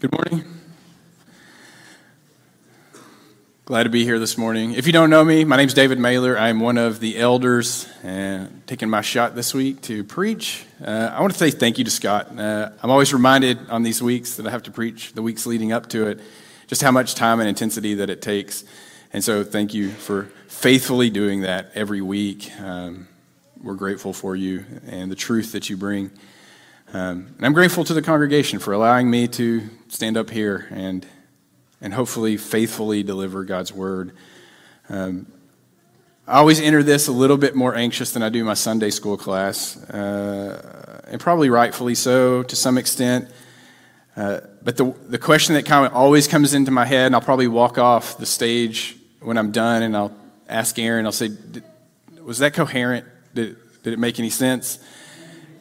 Good morning. Glad to be here this morning. If you don't know me, my name is David Mailer. I am one of the elders and taking my shot this week to preach. Uh, I want to say thank you to Scott. Uh, I'm always reminded on these weeks that I have to preach the weeks leading up to it, just how much time and intensity that it takes. And so thank you for faithfully doing that every week. Um, we're grateful for you and the truth that you bring. Um, and I'm grateful to the congregation for allowing me to stand up here and, and hopefully faithfully deliver God's word. Um, I always enter this a little bit more anxious than I do my Sunday school class, uh, and probably rightfully so to some extent. Uh, but the, the question that kind of always comes into my head, and I'll probably walk off the stage when I'm done, and I'll ask Aaron, I'll say, Was that coherent? Did, did it make any sense?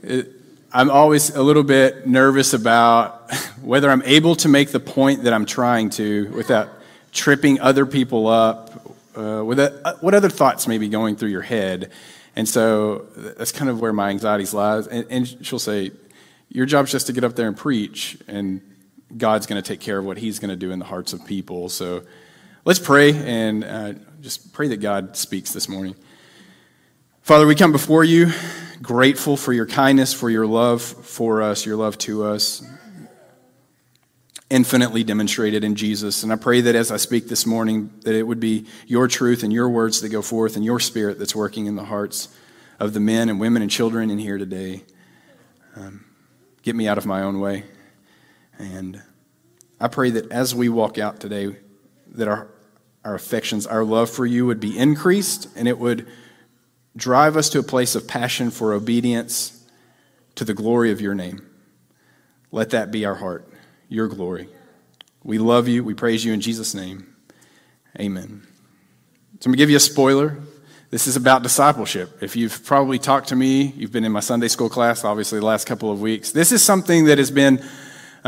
It, I'm always a little bit nervous about whether I'm able to make the point that I'm trying to without tripping other people up. Uh, with a, uh, what other thoughts may be going through your head? And so that's kind of where my anxieties lies. And, and she'll say, "Your job's just to get up there and preach, and God's going to take care of what He's going to do in the hearts of people." So let's pray and uh, just pray that God speaks this morning. Father, we come before you grateful for your kindness, for your love for us, your love to us, infinitely demonstrated in Jesus. And I pray that as I speak this morning, that it would be your truth and your words that go forth and your spirit that's working in the hearts of the men and women and children in here today. Um, get me out of my own way. And I pray that as we walk out today, that our, our affections, our love for you would be increased and it would Drive us to a place of passion for obedience to the glory of your name. Let that be our heart, your glory. We love you. We praise you in Jesus' name. Amen. So I'm going to give you a spoiler. This is about discipleship. If you've probably talked to me, you've been in my Sunday school class, obviously, the last couple of weeks. This is something that has been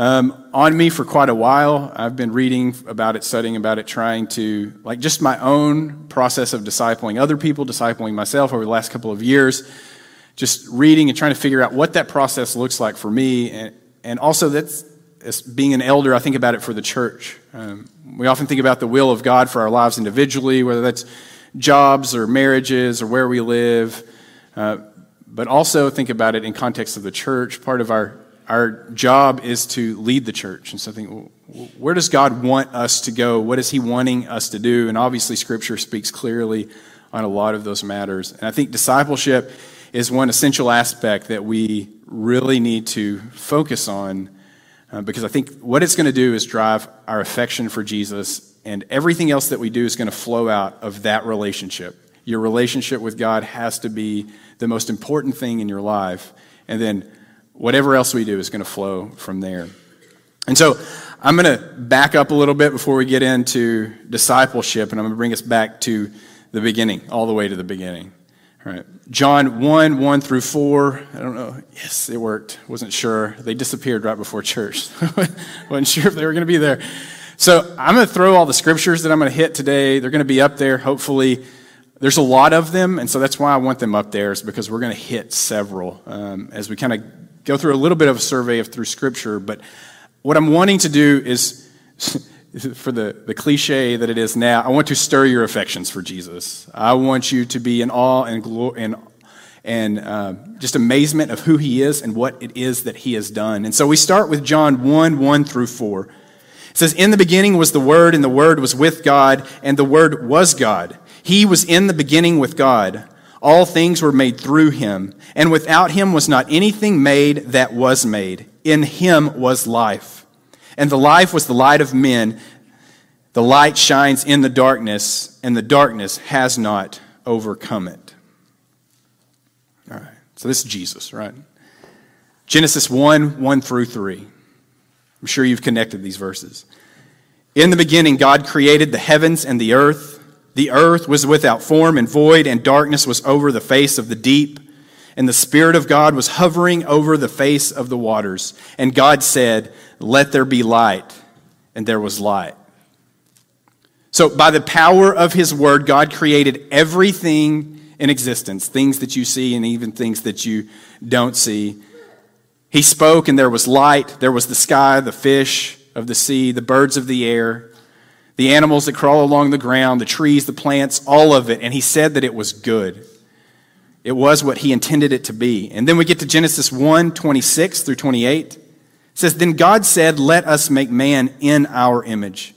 um, on me for quite a while. I've been reading about it, studying about it, trying to, like, just my own process of discipling other people, discipling myself over the last couple of years, just reading and trying to figure out what that process looks like for me. And, and also, that's as being an elder, I think about it for the church. Um, we often think about the will of God for our lives individually, whether that's jobs or marriages or where we live, uh, but also think about it in context of the church. Part of our our job is to lead the church. And so I think, where does God want us to go? What is He wanting us to do? And obviously, Scripture speaks clearly on a lot of those matters. And I think discipleship is one essential aspect that we really need to focus on uh, because I think what it's going to do is drive our affection for Jesus, and everything else that we do is going to flow out of that relationship. Your relationship with God has to be the most important thing in your life. And then whatever else we do is going to flow from there. And so I'm going to back up a little bit before we get into discipleship, and I'm going to bring us back to the beginning, all the way to the beginning. All right. John 1, 1 through 4. I don't know. Yes, it worked. Wasn't sure. They disappeared right before church. Wasn't sure if they were going to be there. So I'm going to throw all the scriptures that I'm going to hit today. They're going to be up there, hopefully. There's a lot of them, and so that's why I want them up there, is because we're going to hit several um, as we kind of go through a little bit of a survey of through Scripture, but what I'm wanting to do is, for the, the cliche that it is now, I want to stir your affections for Jesus. I want you to be in awe and, glory and, and uh, just amazement of who he is and what it is that he has done. And so we start with John 1 1 through 4. It says, In the beginning was the Word, and the Word was with God, and the Word was God. He was in the beginning with God. All things were made through him, and without him was not anything made that was made. In him was life, and the life was the light of men. The light shines in the darkness, and the darkness has not overcome it. All right, so this is Jesus, right? Genesis 1 1 through 3. I'm sure you've connected these verses. In the beginning, God created the heavens and the earth. The earth was without form and void, and darkness was over the face of the deep. And the Spirit of God was hovering over the face of the waters. And God said, Let there be light. And there was light. So, by the power of His Word, God created everything in existence things that you see and even things that you don't see. He spoke, and there was light. There was the sky, the fish, of the sea, the birds of the air, the animals that crawl along the ground, the trees, the plants, all of it. And he said that it was good. It was what he intended it to be. And then we get to Genesis 1 26 through 28. It says, Then God said, Let us make man in our image,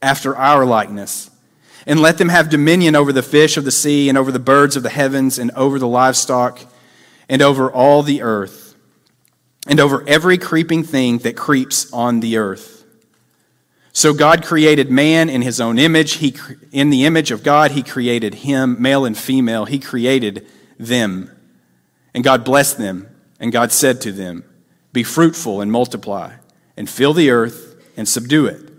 after our likeness, and let them have dominion over the fish of the sea, and over the birds of the heavens, and over the livestock, and over all the earth, and over every creeping thing that creeps on the earth. So God created man in his own image. He, in the image of God, he created him, male and female. He created them. And God blessed them, and God said to them, Be fruitful and multiply, and fill the earth and subdue it,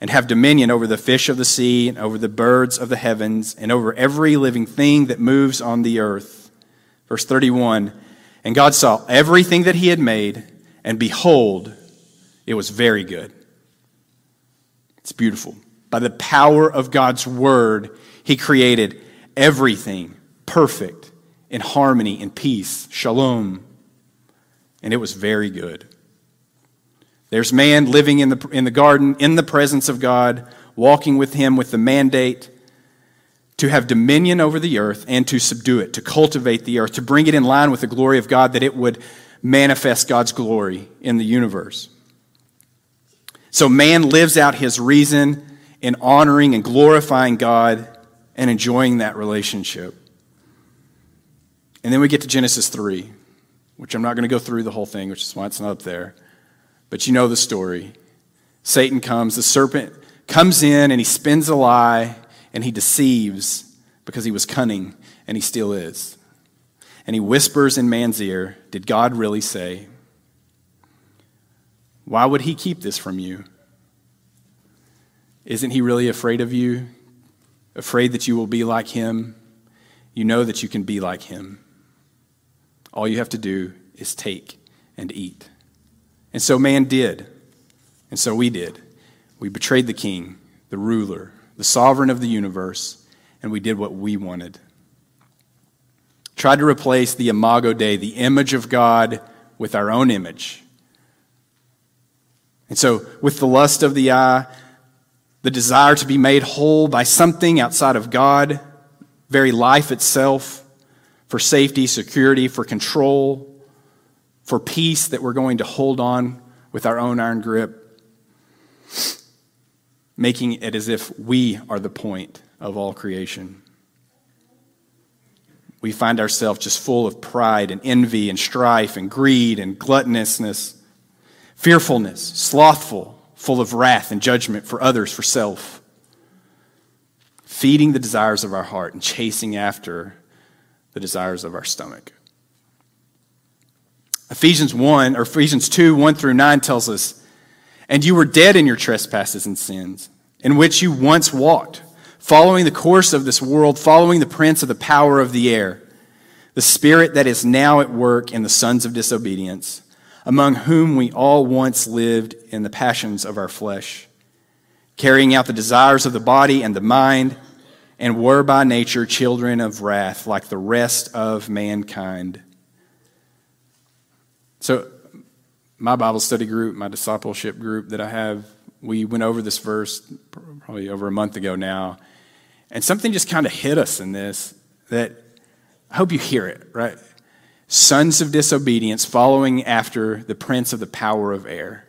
and have dominion over the fish of the sea, and over the birds of the heavens, and over every living thing that moves on the earth. Verse 31 And God saw everything that he had made, and behold, it was very good. It's beautiful. By the power of God's word, he created everything perfect in harmony and peace, shalom. And it was very good. There's man living in the, in the garden in the presence of God, walking with him with the mandate to have dominion over the earth and to subdue it, to cultivate the earth, to bring it in line with the glory of God, that it would manifest God's glory in the universe. So man lives out his reason in honoring and glorifying God and enjoying that relationship. And then we get to Genesis 3, which I'm not going to go through the whole thing, which is why it's not up there. But you know the story. Satan comes, the serpent comes in, and he spins a lie, and he deceives because he was cunning, and he still is. And he whispers in man's ear, Did God really say? Why would he keep this from you? Isn't he really afraid of you? Afraid that you will be like him? You know that you can be like him. All you have to do is take and eat. And so man did. And so we did. We betrayed the king, the ruler, the sovereign of the universe, and we did what we wanted. Tried to replace the imago Dei, the image of God, with our own image. And so, with the lust of the eye, the desire to be made whole by something outside of God, very life itself, for safety, security, for control, for peace that we're going to hold on with our own iron grip, making it as if we are the point of all creation. We find ourselves just full of pride and envy and strife and greed and gluttonousness, fearfulness, slothful, full of wrath and judgment for others, for self, feeding the desires of our heart and chasing after the desires of our stomach. Ephesians 1 or Ephesians 2 1 through 9 tells us, And you were dead in your trespasses and sins, in which you once walked, following the course of this world, following the prince of the power of the air, the spirit that is now at work in the sons of disobedience, among whom we all once lived in the passions of our flesh, carrying out the desires of the body and the mind and were by nature children of wrath, like the rest of mankind. So, my Bible study group, my discipleship group that I have, we went over this verse probably over a month ago now, and something just kind of hit us in this that I hope you hear it, right? Sons of disobedience following after the prince of the power of air,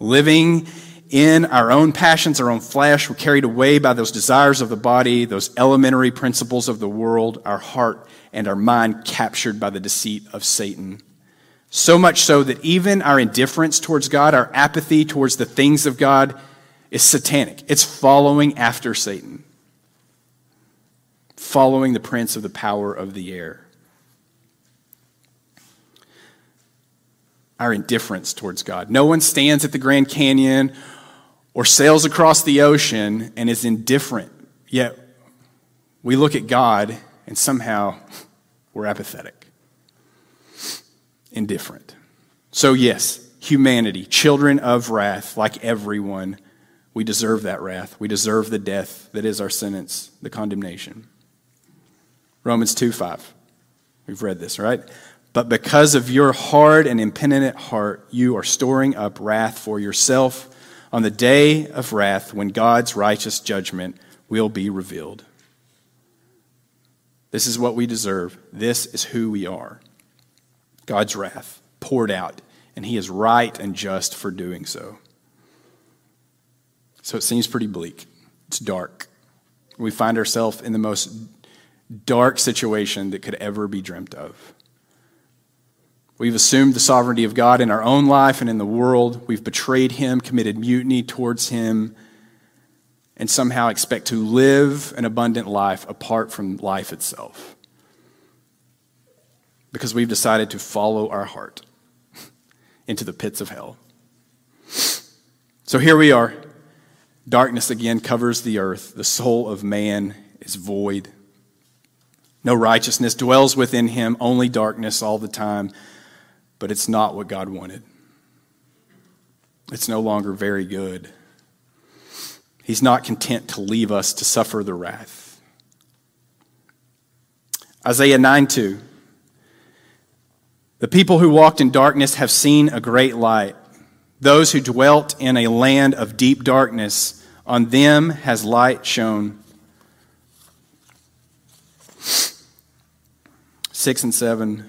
living in our own passions, our own flesh. We're carried away by those desires of the body, those elementary principles of the world, our heart and our mind captured by the deceit of Satan. So much so that even our indifference towards God, our apathy towards the things of God, is satanic. It's following after Satan, following the prince of the power of the air. Our indifference towards God. No one stands at the Grand Canyon or sails across the ocean and is indifferent, yet we look at God and somehow we're apathetic, indifferent. So, yes, humanity, children of wrath, like everyone, we deserve that wrath. We deserve the death that is our sentence, the condemnation. Romans 2 5. We've read this, right? But because of your hard and impenitent heart, you are storing up wrath for yourself on the day of wrath when God's righteous judgment will be revealed. This is what we deserve. This is who we are. God's wrath poured out, and He is right and just for doing so. So it seems pretty bleak. It's dark. We find ourselves in the most dark situation that could ever be dreamt of. We've assumed the sovereignty of God in our own life and in the world. We've betrayed Him, committed mutiny towards Him, and somehow expect to live an abundant life apart from life itself. Because we've decided to follow our heart into the pits of hell. So here we are. Darkness again covers the earth. The soul of man is void. No righteousness dwells within him, only darkness all the time. But it's not what God wanted. It's no longer very good. He's not content to leave us to suffer the wrath. Isaiah 9 2. The people who walked in darkness have seen a great light. Those who dwelt in a land of deep darkness, on them has light shone. 6 and 7.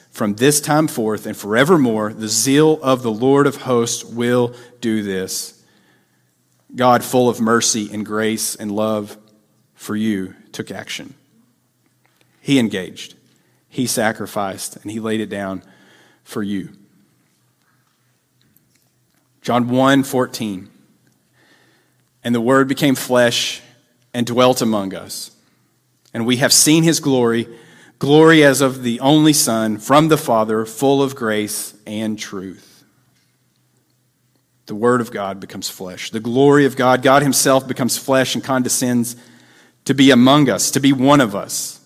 from this time forth and forevermore, the zeal of the Lord of hosts will do this. God, full of mercy and grace and love for you, took action. He engaged, He sacrificed, and He laid it down for you. John 1 14. And the Word became flesh and dwelt among us. And we have seen His glory glory as of the only Son from the Father, full of grace and truth. The Word of God becomes flesh. The glory of God, God Himself becomes flesh and condescends to be among us, to be one of us.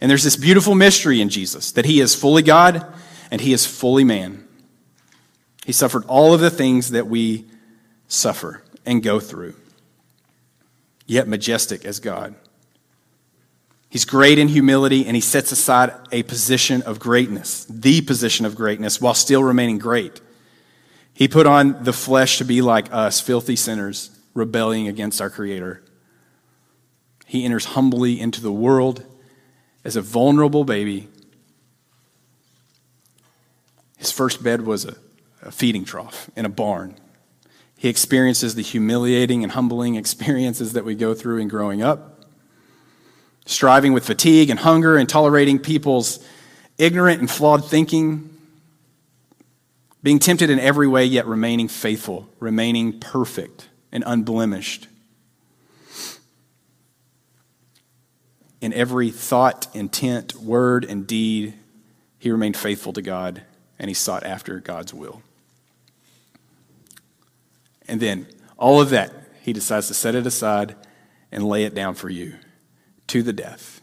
And there's this beautiful mystery in Jesus that He is fully God and He is fully man. He suffered all of the things that we suffer and go through, yet majestic as God. He's great in humility and he sets aside a position of greatness, the position of greatness, while still remaining great. He put on the flesh to be like us, filthy sinners, rebelling against our Creator. He enters humbly into the world as a vulnerable baby. His first bed was a, a feeding trough in a barn. He experiences the humiliating and humbling experiences that we go through in growing up striving with fatigue and hunger and tolerating people's ignorant and flawed thinking, being tempted in every way, yet remaining faithful, remaining perfect and unblemished. In every thought, intent, word, and deed, he remained faithful to God and he sought after God's will. And then, all of that, he decides to set it aside and lay it down for you to the death.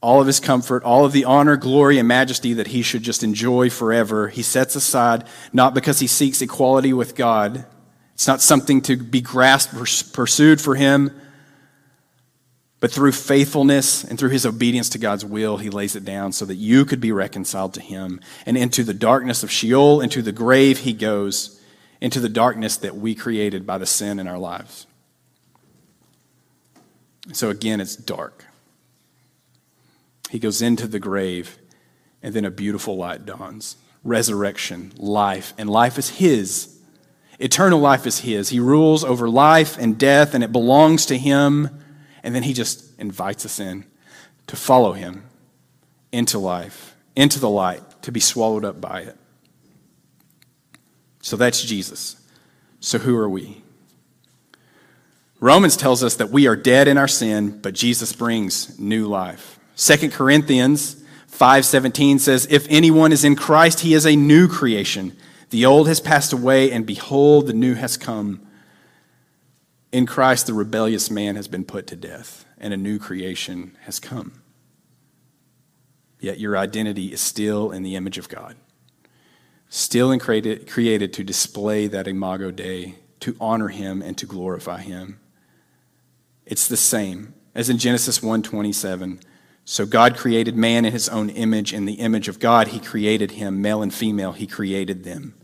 All of his comfort, all of the honor, glory, and majesty that he should just enjoy forever, he sets aside not because he seeks equality with God. It's not something to be grasped pursued for him, but through faithfulness and through his obedience to God's will, he lays it down so that you could be reconciled to him. And into the darkness of Sheol, into the grave, he goes, into the darkness that we created by the sin in our lives. So again, it's dark. He goes into the grave, and then a beautiful light dawns resurrection, life, and life is His. Eternal life is His. He rules over life and death, and it belongs to Him. And then He just invites us in to follow Him into life, into the light, to be swallowed up by it. So that's Jesus. So who are we? Romans tells us that we are dead in our sin, but Jesus brings new life. 2 Corinthians 5:17 says, "If anyone is in Christ, he is a new creation. The old has passed away, and behold, the new has come." In Christ, the rebellious man has been put to death, and a new creation has come. Yet your identity is still in the image of God, still created, created to display that imago Dei, to honor him and to glorify him. It's the same as in Genesis 1:27. So God created man in his own image in the image of God he created him male and female he created them.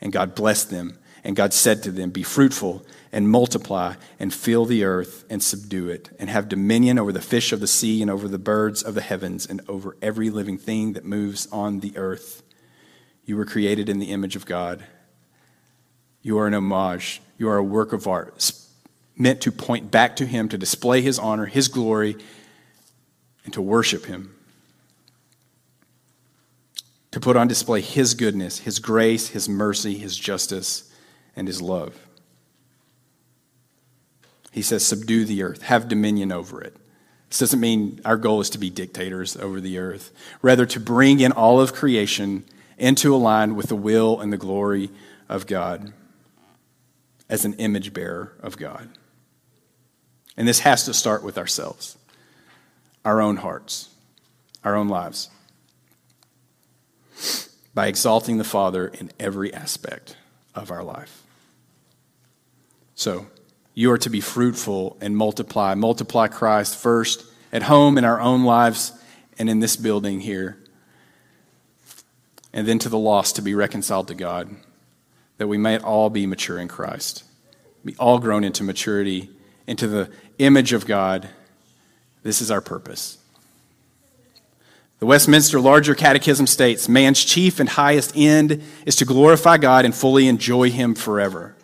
And God blessed them and God said to them be fruitful and multiply and fill the earth and subdue it and have dominion over the fish of the sea and over the birds of the heavens and over every living thing that moves on the earth. You were created in the image of God. You are an homage. You are a work of art meant to point back to Him, to display His honor, His glory, and to worship Him. To put on display His goodness, His grace, His mercy, His justice, and His love. He says, subdue the earth, have dominion over it. This doesn't mean our goal is to be dictators over the earth, rather, to bring in all of creation into a line with the will and the glory of God as an image bearer of God. And this has to start with ourselves, our own hearts, our own lives, by exalting the Father in every aspect of our life. So, you are to be fruitful and multiply. Multiply Christ first at home in our own lives and in this building here. And then to the lost to be reconciled to God, that we might all be mature in Christ, be all grown into maturity into the image of God. This is our purpose. The Westminster Larger Catechism states man's chief and highest end is to glorify God and fully enjoy Him forever.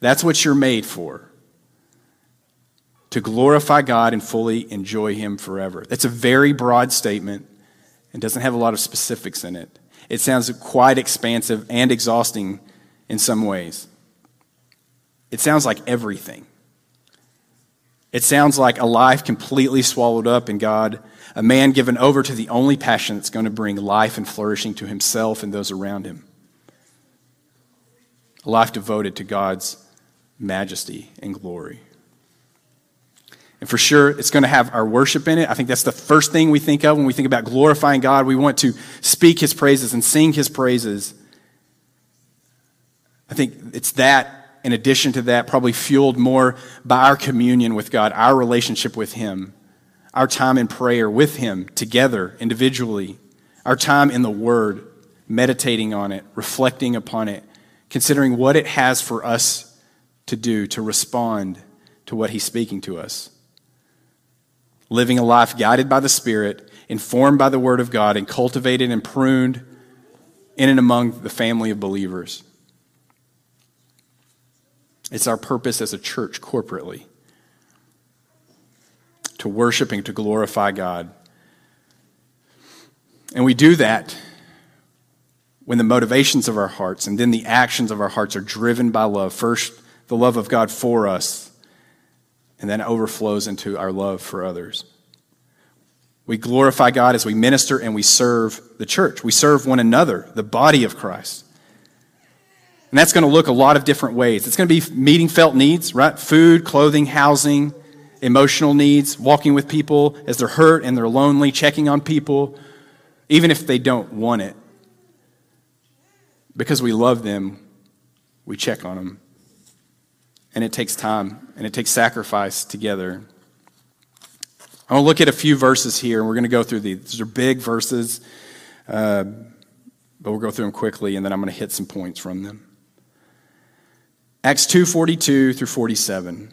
That's what you're made for. To glorify God and fully enjoy Him forever. That's a very broad statement and doesn't have a lot of specifics in it. It sounds quite expansive and exhausting in some ways. It sounds like everything. It sounds like a life completely swallowed up in God, a man given over to the only passion that's going to bring life and flourishing to himself and those around him. A life devoted to God's majesty and glory. And for sure, it's going to have our worship in it. I think that's the first thing we think of when we think about glorifying God. We want to speak his praises and sing his praises. I think it's that in addition to that, probably fueled more by our communion with God, our relationship with Him, our time in prayer with Him together, individually, our time in the Word, meditating on it, reflecting upon it, considering what it has for us to do to respond to what He's speaking to us. Living a life guided by the Spirit, informed by the Word of God, and cultivated and pruned in and among the family of believers. It's our purpose as a church corporately to worship and to glorify God. And we do that when the motivations of our hearts and then the actions of our hearts are driven by love. First, the love of God for us, and then it overflows into our love for others. We glorify God as we minister and we serve the church. We serve one another, the body of Christ. And that's going to look a lot of different ways. It's going to be meeting felt needs, right? Food, clothing, housing, emotional needs, walking with people as they're hurt and they're lonely, checking on people, even if they don't want it. Because we love them, we check on them. And it takes time and it takes sacrifice together. I want to look at a few verses here, and we're going to go through these. These are big verses, uh, but we'll go through them quickly, and then I'm going to hit some points from them. Acts 2:42 through 47.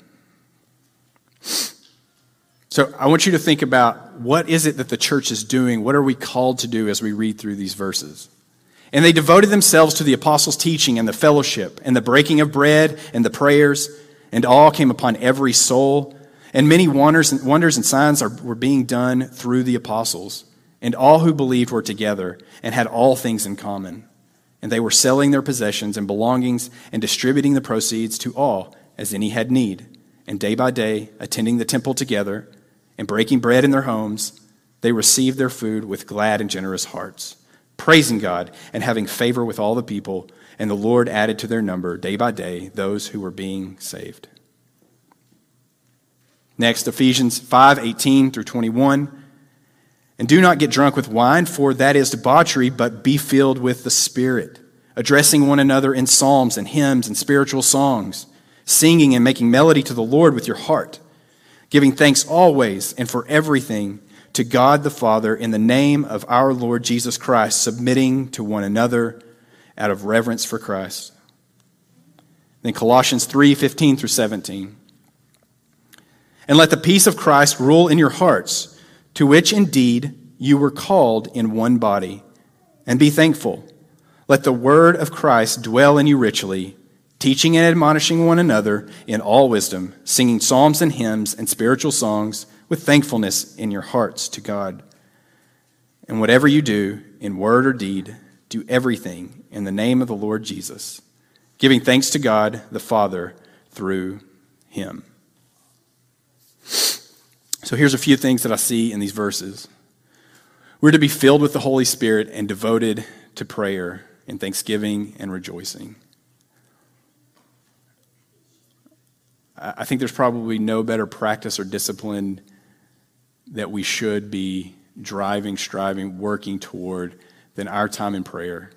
So I want you to think about what is it that the church is doing? What are we called to do as we read through these verses? And they devoted themselves to the apostles' teaching and the fellowship and the breaking of bread and the prayers, and all came upon every soul. And many wonders and, wonders and signs are, were being done through the apostles. And all who believed were together and had all things in common and they were selling their possessions and belongings and distributing the proceeds to all as any had need. And day by day, attending the temple together and breaking bread in their homes, they received their food with glad and generous hearts, praising God and having favor with all the people. And the Lord added to their number day by day those who were being saved. Next, Ephesians 5 18 through 21. And do not get drunk with wine, for that is debauchery, but be filled with the Spirit, addressing one another in psalms and hymns and spiritual songs, singing and making melody to the Lord with your heart, giving thanks always and for everything to God the Father in the name of our Lord Jesus Christ, submitting to one another out of reverence for Christ. Then Colossians 3 15 through 17. And let the peace of Christ rule in your hearts to which indeed you were called in one body, and be thankful. Let the word of Christ dwell in you richly, teaching and admonishing one another in all wisdom, singing psalms and hymns and spiritual songs with thankfulness in your hearts to God. And whatever you do, in word or deed, do everything in the name of the Lord Jesus, giving thanks to God the Father through him. So here's a few things that I see in these verses. We're to be filled with the Holy Spirit and devoted to prayer and thanksgiving and rejoicing. I think there's probably no better practice or discipline that we should be driving, striving, working toward than our time in prayer.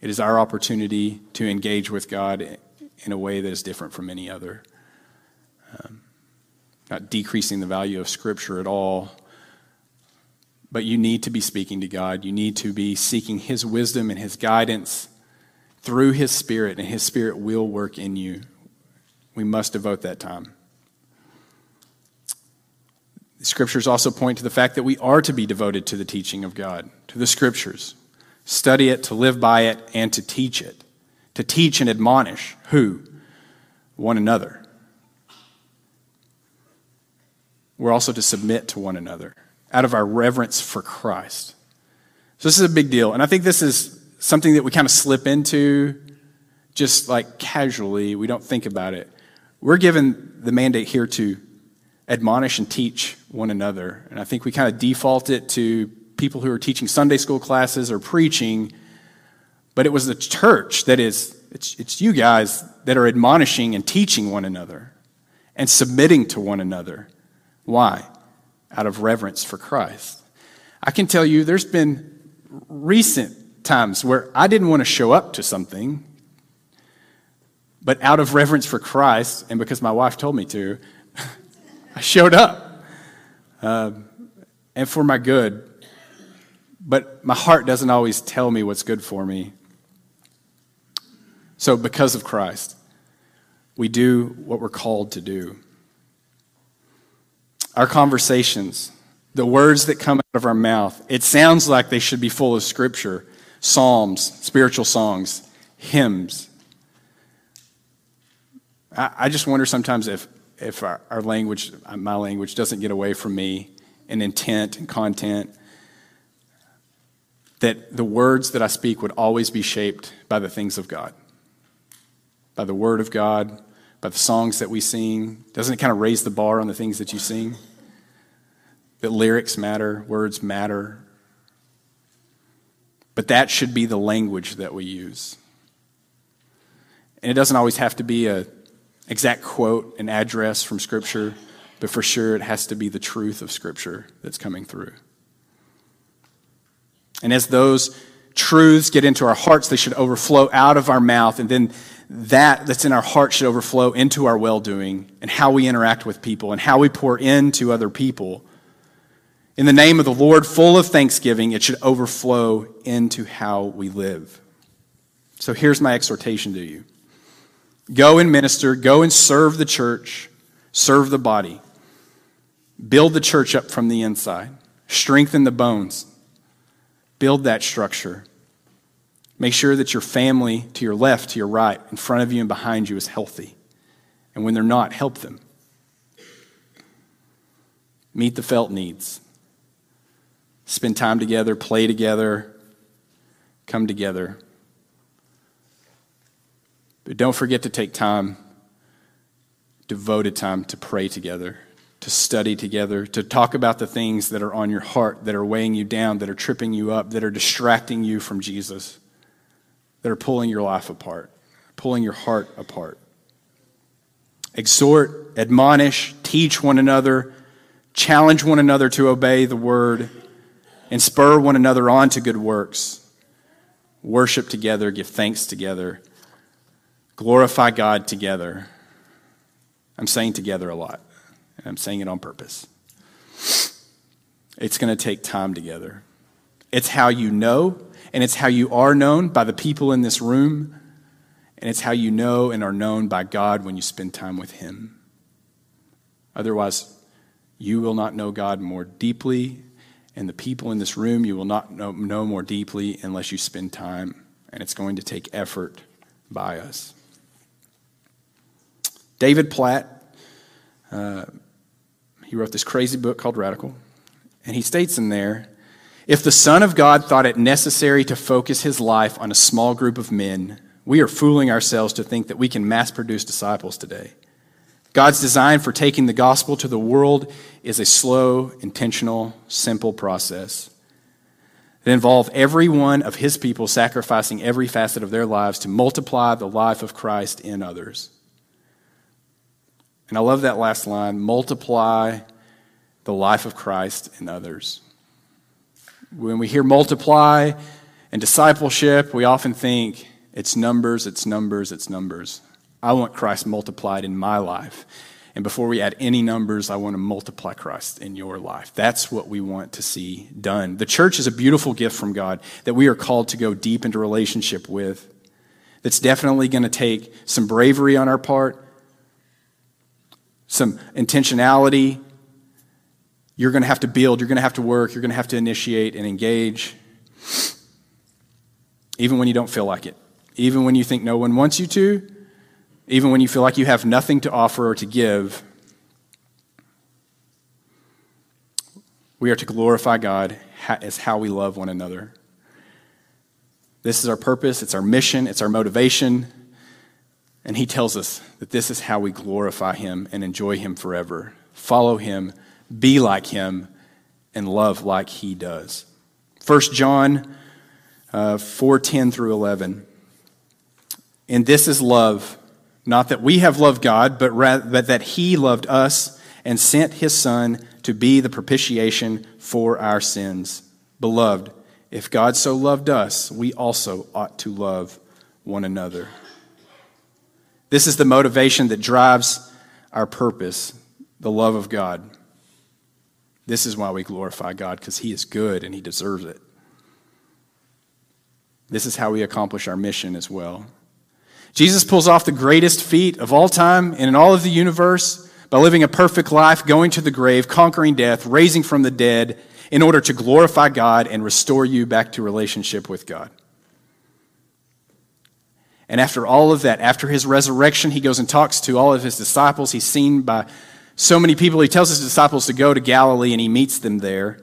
It is our opportunity to engage with God in a way that is different from any other. Um, not decreasing the value of Scripture at all. But you need to be speaking to God. You need to be seeking His wisdom and His guidance through His Spirit, and His Spirit will work in you. We must devote that time. The scriptures also point to the fact that we are to be devoted to the teaching of God, to the scriptures. Study it, to live by it, and to teach it. To teach and admonish who? One another. We're also to submit to one another out of our reverence for Christ. So this is a big deal. And I think this is something that we kind of slip into just like casually. We don't think about it. We're given the mandate here to admonish and teach one another. And I think we kind of default it to people who are teaching Sunday school classes or preaching. But it was the church that is, it's, it's you guys that are admonishing and teaching one another and submitting to one another. Why? Out of reverence for Christ. I can tell you there's been recent times where I didn't want to show up to something, but out of reverence for Christ, and because my wife told me to, I showed up. Uh, and for my good. But my heart doesn't always tell me what's good for me. So, because of Christ, we do what we're called to do our conversations, the words that come out of our mouth, it sounds like they should be full of scripture, psalms, spiritual songs, hymns. I, I just wonder sometimes if, if our, our language, my language, doesn't get away from me in intent and content, that the words that I speak would always be shaped by the things of God, by the Word of God, by the songs that we sing? Doesn't it kind of raise the bar on the things that you sing? That lyrics matter, words matter. But that should be the language that we use. And it doesn't always have to be a exact quote, an address from Scripture, but for sure it has to be the truth of Scripture that's coming through. And as those truths get into our hearts, they should overflow out of our mouth, and then that that's in our heart should overflow into our well doing and how we interact with people and how we pour into other people. In the name of the Lord, full of thanksgiving, it should overflow into how we live. So here's my exhortation to you go and minister, go and serve the church, serve the body, build the church up from the inside, strengthen the bones, build that structure. Make sure that your family to your left, to your right, in front of you, and behind you is healthy. And when they're not, help them. Meet the felt needs. Spend time together, play together, come together. But don't forget to take time, devoted time, to pray together, to study together, to talk about the things that are on your heart, that are weighing you down, that are tripping you up, that are distracting you from Jesus that are pulling your life apart, pulling your heart apart. Exhort, admonish, teach one another, challenge one another to obey the word, and spur one another on to good works. Worship together, give thanks together, glorify God together. I'm saying together a lot, and I'm saying it on purpose. It's going to take time together. It's how you know, and it's how you are known by the people in this room, and it's how you know and are known by God when you spend time with Him. Otherwise, you will not know God more deeply, and the people in this room you will not know, know more deeply unless you spend time, and it's going to take effort by us. David Platt, uh, he wrote this crazy book called Radical, and he states in there if the Son of God thought it necessary to focus his life on a small group of men, we are fooling ourselves to think that we can mass produce disciples today. God's design for taking the gospel to the world is a slow, intentional, simple process that involves every one of his people sacrificing every facet of their lives to multiply the life of Christ in others. And I love that last line multiply the life of Christ in others. When we hear multiply and discipleship, we often think it's numbers, it's numbers, it's numbers. I want Christ multiplied in my life. And before we add any numbers, I want to multiply Christ in your life. That's what we want to see done. The church is a beautiful gift from God that we are called to go deep into relationship with. That's definitely going to take some bravery on our part, some intentionality. You're going to have to build, you're going to have to work, you're going to have to initiate and engage, even when you don't feel like it, even when you think no one wants you to even when you feel like you have nothing to offer or to give, we are to glorify God as how we love one another. This is our purpose, it's our mission, it's our motivation. And he tells us that this is how we glorify him and enjoy him forever. Follow him, be like him, and love like he does. 1 John uh, 4 10 through 11. And this is love not that we have loved God, but, rather, but that He loved us and sent His Son to be the propitiation for our sins. Beloved, if God so loved us, we also ought to love one another. This is the motivation that drives our purpose, the love of God. This is why we glorify God, because He is good and He deserves it. This is how we accomplish our mission as well. Jesus pulls off the greatest feat of all time and in all of the universe by living a perfect life, going to the grave, conquering death, raising from the dead in order to glorify God and restore you back to relationship with God. And after all of that, after his resurrection, he goes and talks to all of his disciples. He's seen by so many people. He tells his disciples to go to Galilee and he meets them there.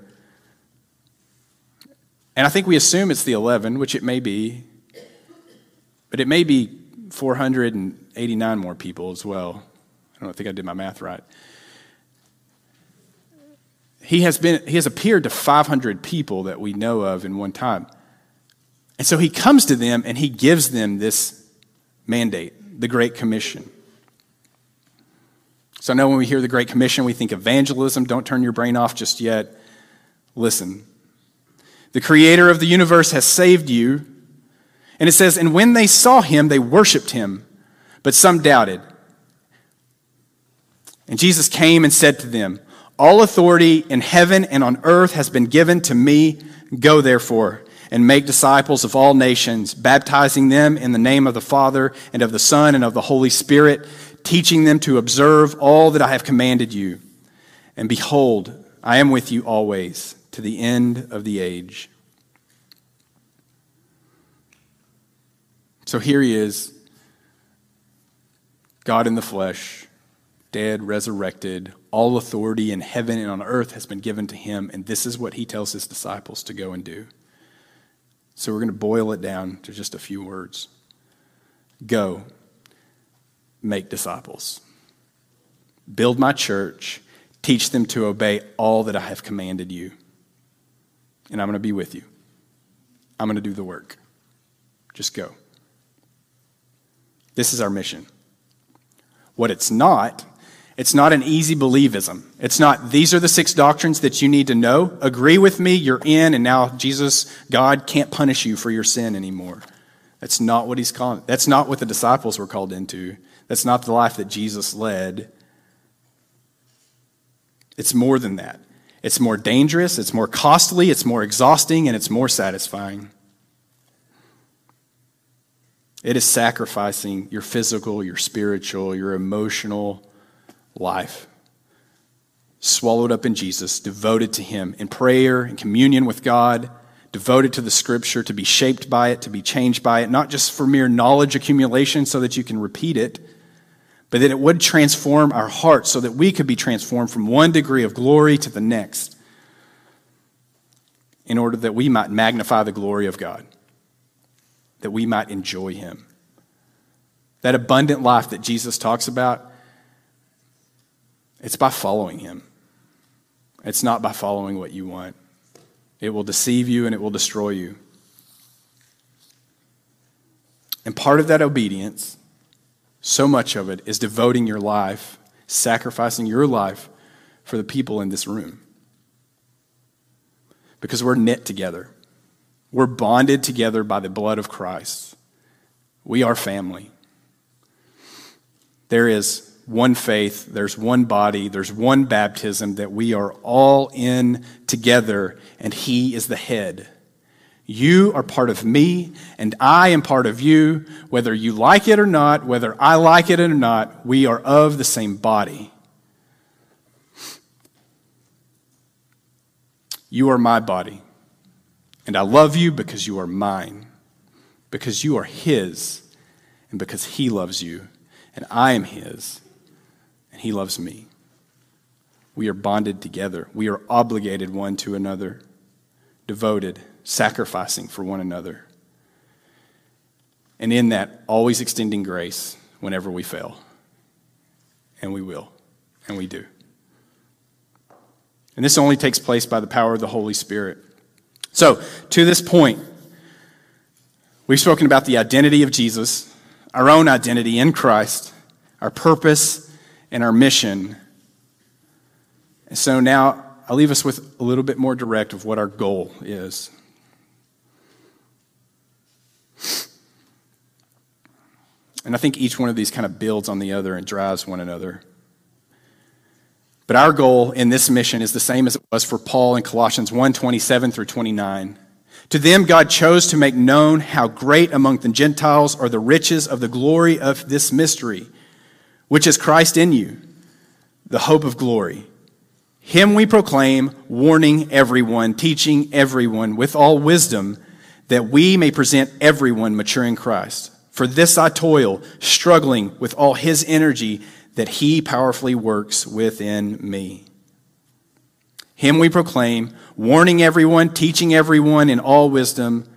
And I think we assume it's the 11, which it may be, but it may be 489 more people as well. I don't think I did my math right. He has, been, he has appeared to 500 people that we know of in one time. And so he comes to them and he gives them this mandate, the Great Commission. So I know when we hear the Great Commission, we think evangelism. Don't turn your brain off just yet. Listen. The creator of the universe has saved you and it says, And when they saw him, they worshiped him, but some doubted. And Jesus came and said to them, All authority in heaven and on earth has been given to me. Go therefore and make disciples of all nations, baptizing them in the name of the Father and of the Son and of the Holy Spirit, teaching them to observe all that I have commanded you. And behold, I am with you always to the end of the age. So here he is, God in the flesh, dead, resurrected. All authority in heaven and on earth has been given to him, and this is what he tells his disciples to go and do. So we're going to boil it down to just a few words Go, make disciples, build my church, teach them to obey all that I have commanded you. And I'm going to be with you. I'm going to do the work. Just go. This is our mission. What it's not, It's not an easy believism. It's not, these are the six doctrines that you need to know. Agree with me, you're in, and now Jesus, God, can't punish you for your sin anymore. That's not what he's calling. That's not what the disciples were called into. That's not the life that Jesus led. It's more than that. It's more dangerous, it's more costly, it's more exhausting, and it's more satisfying. It is sacrificing your physical, your spiritual, your emotional, life. Swallowed up in Jesus, devoted to Him in prayer and communion with God, devoted to the Scripture, to be shaped by it, to be changed by it, not just for mere knowledge accumulation so that you can repeat it, but that it would transform our hearts so that we could be transformed from one degree of glory to the next in order that we might magnify the glory of God, that we might enjoy Him. That abundant life that Jesus talks about it's by following Him. It's not by following what you want. It will deceive you and it will destroy you. And part of that obedience, so much of it, is devoting your life, sacrificing your life for the people in this room. Because we're knit together, we're bonded together by the blood of Christ. We are family. There is one faith, there's one body, there's one baptism, that we are all in together, and He is the head. You are part of me, and I am part of you. Whether you like it or not, whether I like it or not, we are of the same body. You are my body, and I love you because you are mine, because you are His, and because He loves you, and I am His and He loves me. We are bonded together. We are obligated one to another, devoted, sacrificing for one another. And in that, always extending grace whenever we fail. And we will, and we do. And this only takes place by the power of the Holy Spirit. So, to this point, we've spoken about the identity of Jesus, our own identity in Christ, our purpose, and our mission. And so now I'll leave us with a little bit more direct of what our goal is. And I think each one of these kind of builds on the other and drives one another. But our goal in this mission is the same as it was for Paul in Colossians 1 27 through 29. To them, God chose to make known how great among the Gentiles are the riches of the glory of this mystery which is Christ in you, the hope of glory. Him we proclaim, warning everyone, teaching everyone with all wisdom, that we may present everyone mature in Christ. For this I toil, struggling with all his energy that he powerfully works within me. Him we proclaim, warning everyone, teaching everyone in all wisdom,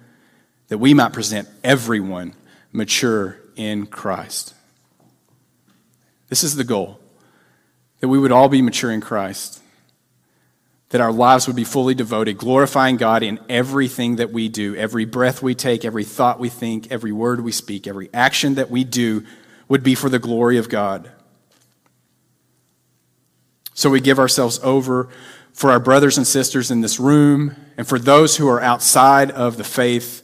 that we might present everyone mature in Christ. This is the goal that we would all be mature in Christ, that our lives would be fully devoted, glorifying God in everything that we do, every breath we take, every thought we think, every word we speak, every action that we do would be for the glory of God. So we give ourselves over for our brothers and sisters in this room and for those who are outside of the faith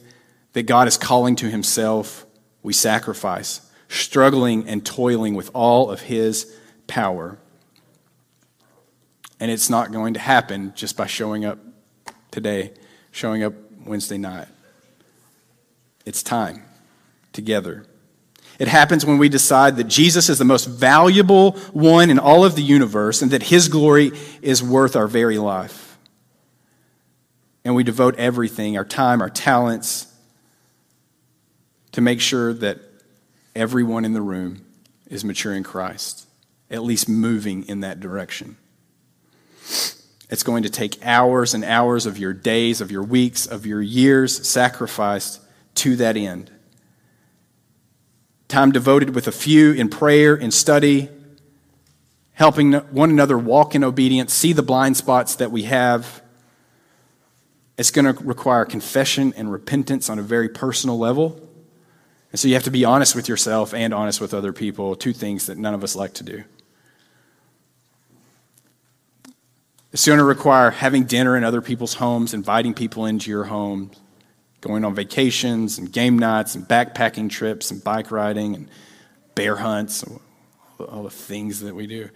that God is calling to Himself, we sacrifice struggling and toiling with all of his power. And it's not going to happen just by showing up today, showing up Wednesday night. It's time together. It happens when we decide that Jesus is the most valuable one in all of the universe and that his glory is worth our very life. And we devote everything, our time, our talents, to make sure that everyone in the room is mature in Christ, at least moving in that direction. It's going to take hours and hours of your days, of your weeks, of your years sacrificed to that end. Time devoted with a few in prayer, in study, helping one another walk in obedience, see the blind spots that we have. It's going to require confession and repentance on a very personal level. And so you have to be honest with yourself and honest with other people, two things that none of us like to do. It's going to require having dinner in other people's homes, inviting people into your home, going on vacations and game nights and backpacking trips and bike riding and bear hunts, all the things that we do.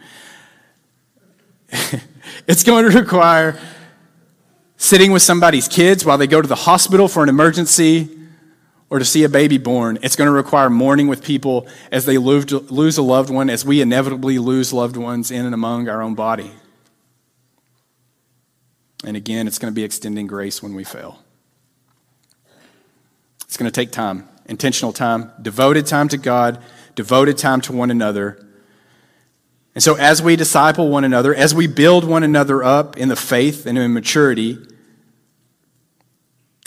it's going to require sitting with somebody's kids while they go to the hospital for an emergency or to see a baby born. It's going to require mourning with people as they lose a loved one, as we inevitably lose loved ones in and among our own body. And again, it's going to be extending grace when we fail. It's going to take time, intentional time, devoted time to God, devoted time to one another. And so, as we disciple one another, as we build one another up in the faith and in maturity,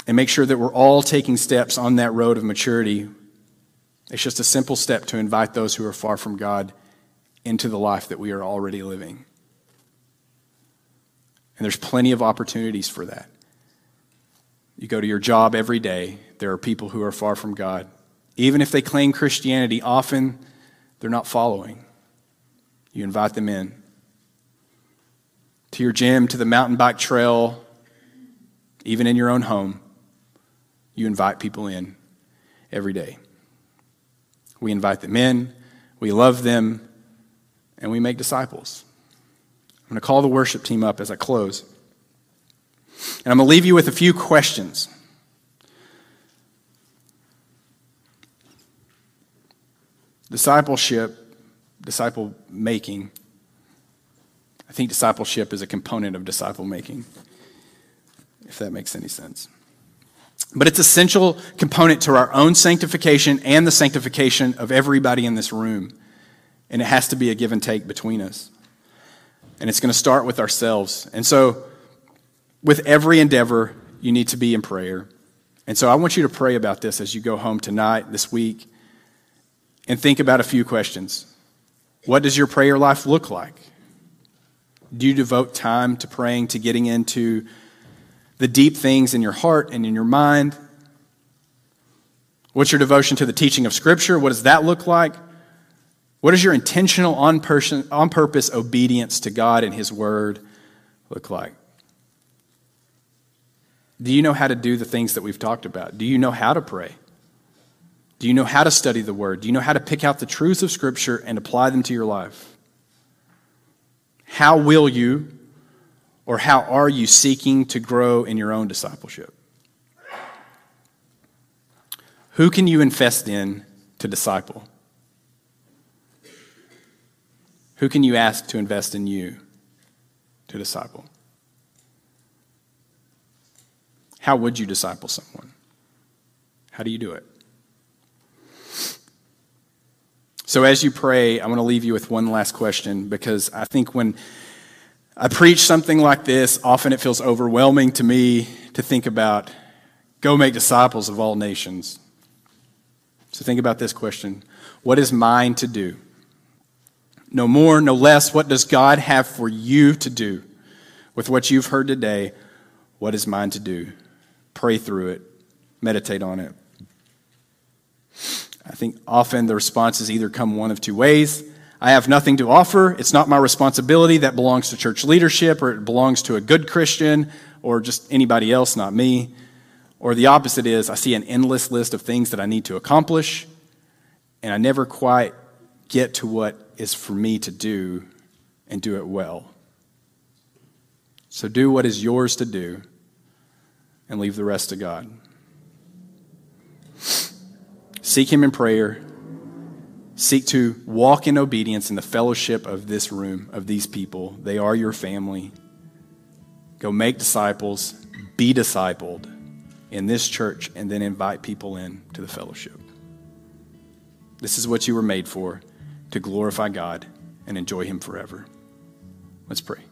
and make sure that we're all taking steps on that road of maturity, it's just a simple step to invite those who are far from God into the life that we are already living. And there's plenty of opportunities for that. You go to your job every day, there are people who are far from God. Even if they claim Christianity, often they're not following. You invite them in. To your gym, to the mountain bike trail, even in your own home, you invite people in every day. We invite them in, we love them, and we make disciples. I'm going to call the worship team up as I close. And I'm going to leave you with a few questions. Discipleship, disciple making. I think discipleship is a component of disciple making, if that makes any sense. But it's essential component to our own sanctification and the sanctification of everybody in this room. And it has to be a give and take between us. And it's going to start with ourselves. And so, with every endeavor, you need to be in prayer. And so, I want you to pray about this as you go home tonight, this week, and think about a few questions. What does your prayer life look like? Do you devote time to praying, to getting into the deep things in your heart and in your mind? What's your devotion to the teaching of Scripture? What does that look like? What does your intentional, on, person, on purpose obedience to God and His Word look like? Do you know how to do the things that we've talked about? Do you know how to pray? Do you know how to study the Word? Do you know how to pick out the truths of Scripture and apply them to your life? How will you or how are you seeking to grow in your own discipleship? Who can you invest in to disciple? Who can you ask to invest in you to disciple? How would you disciple someone? How do you do it? So, as you pray, I want to leave you with one last question because I think when I preach something like this, often it feels overwhelming to me to think about go make disciples of all nations. So, think about this question What is mine to do? No more, no less. What does God have for you to do with what you've heard today? What is mine to do? Pray through it, meditate on it. I think often the responses either come one of two ways. I have nothing to offer. It's not my responsibility. That belongs to church leadership, or it belongs to a good Christian, or just anybody else, not me. Or the opposite is I see an endless list of things that I need to accomplish, and I never quite get to what is for me to do and do it well. So do what is yours to do and leave the rest to God. Seek Him in prayer. Seek to walk in obedience in the fellowship of this room, of these people. They are your family. Go make disciples, be discipled in this church, and then invite people in to the fellowship. This is what you were made for to glorify God and enjoy Him forever. Let's pray.